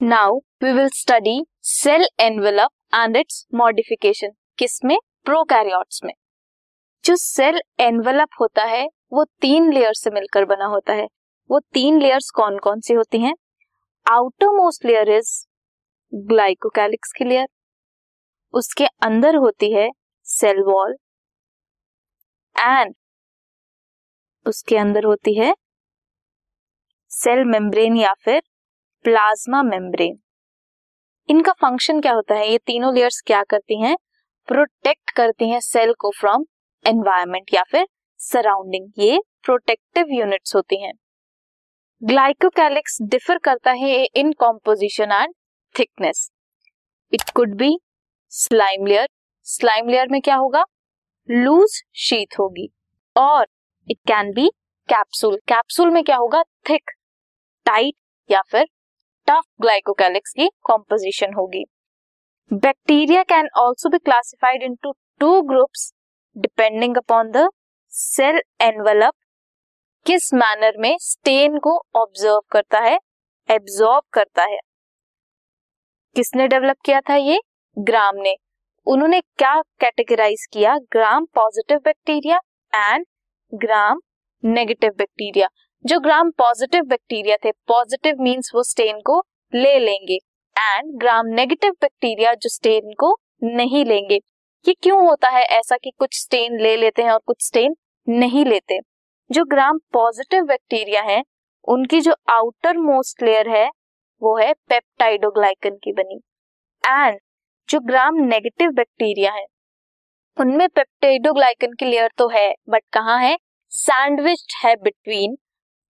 Now we will study cell envelope and its modification किसमें? Prokaryotes में. जो cell envelope होता है, वो तीन लेयर से मिलकर बना होता है। वो तीन लेयर्स कौन कौन सी होती हैं? Outer most layer is glycocalyx की लेयर उसके अंदर होती है सेल वॉल एंड उसके अंदर होती है सेल मेम्ब्रेन या फिर प्लाज्मा मेम्ब्रेन। इनका फ़ंक्शन क्या होता है? ये तीनों लेयर्स क्या करती हैं? प्रोटेक्ट करती हैं सेल को फ्रॉम एनवायरमेंट या फिर सराउंडिंग ये प्रोटेक्टिव यूनिट्स होती हैं। ग्लाइकोकैलिक्स डिफर करता है in composition and thickness it could be slime layer slime layer में क्या होगा? लूज शीथ होगी। और it can be capsule capsule में क्या होगा? थिक टाइट या फिर टफ ग्लाइकोकैलिक्स की कॉम्पोजिशन होगी। Bacteria can also be classified into two groups depending upon the cell envelope किस मैनर में स्टेन को ऑब्ज़र्व करता है एब्जॉर्ब करता है। किसने डेवलप किया था ये? ग्राम ने। उन्होंने क्या कैटेगराइज किया? Gram positive bacteria and gram negative bacteria जो ग्राम पॉजिटिव बैक्टीरिया थे पॉजिटिव मींस वो स्टेन को ले लेंगे एंड ग्राम नेगेटिव बैक्टीरिया जो स्टेन को नहीं लेंगे। ये क्यों होता है ऐसा कि कुछ स्टेन ले लेते हैं और कुछ स्टेन नहीं लेते? जो ग्राम पॉजिटिव बैक्टीरिया है, उनकी जो आउटर मोस्ट लेयर है, वो है पेप्टाइडोग्लाइकन की बनी। एंड जो ग्राम नेगेटिव बैक्टीरिया है, उनमें पेप्टाइडोग्लाइकन की लेयर तो है बट कहाँ है? सैंडविच है between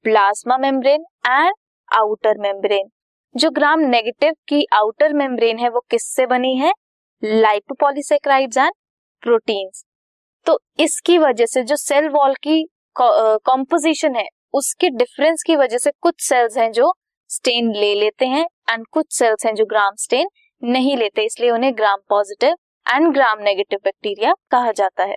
plasma membrane and outer membrane. जो ग्राम नेगेटिव की आउटर मेम्ब्रेन है, वो किससे बनी है? लाइपोपॉलीसेक्राइड्स एंड प्रोटीन्स तो इसकी वजह से जो सेल वॉल की कॉम्पोजिशन है, उसके डिफरेंस की वजह से कुछ सेल्स हैं जो स्टेन ले लेते हैं एंड कुछ सेल्स हैं जो ग्राम स्टेन नहीं लेते, इसलिए उन्हें gram positive and gram negative bacteria कहा जाता है।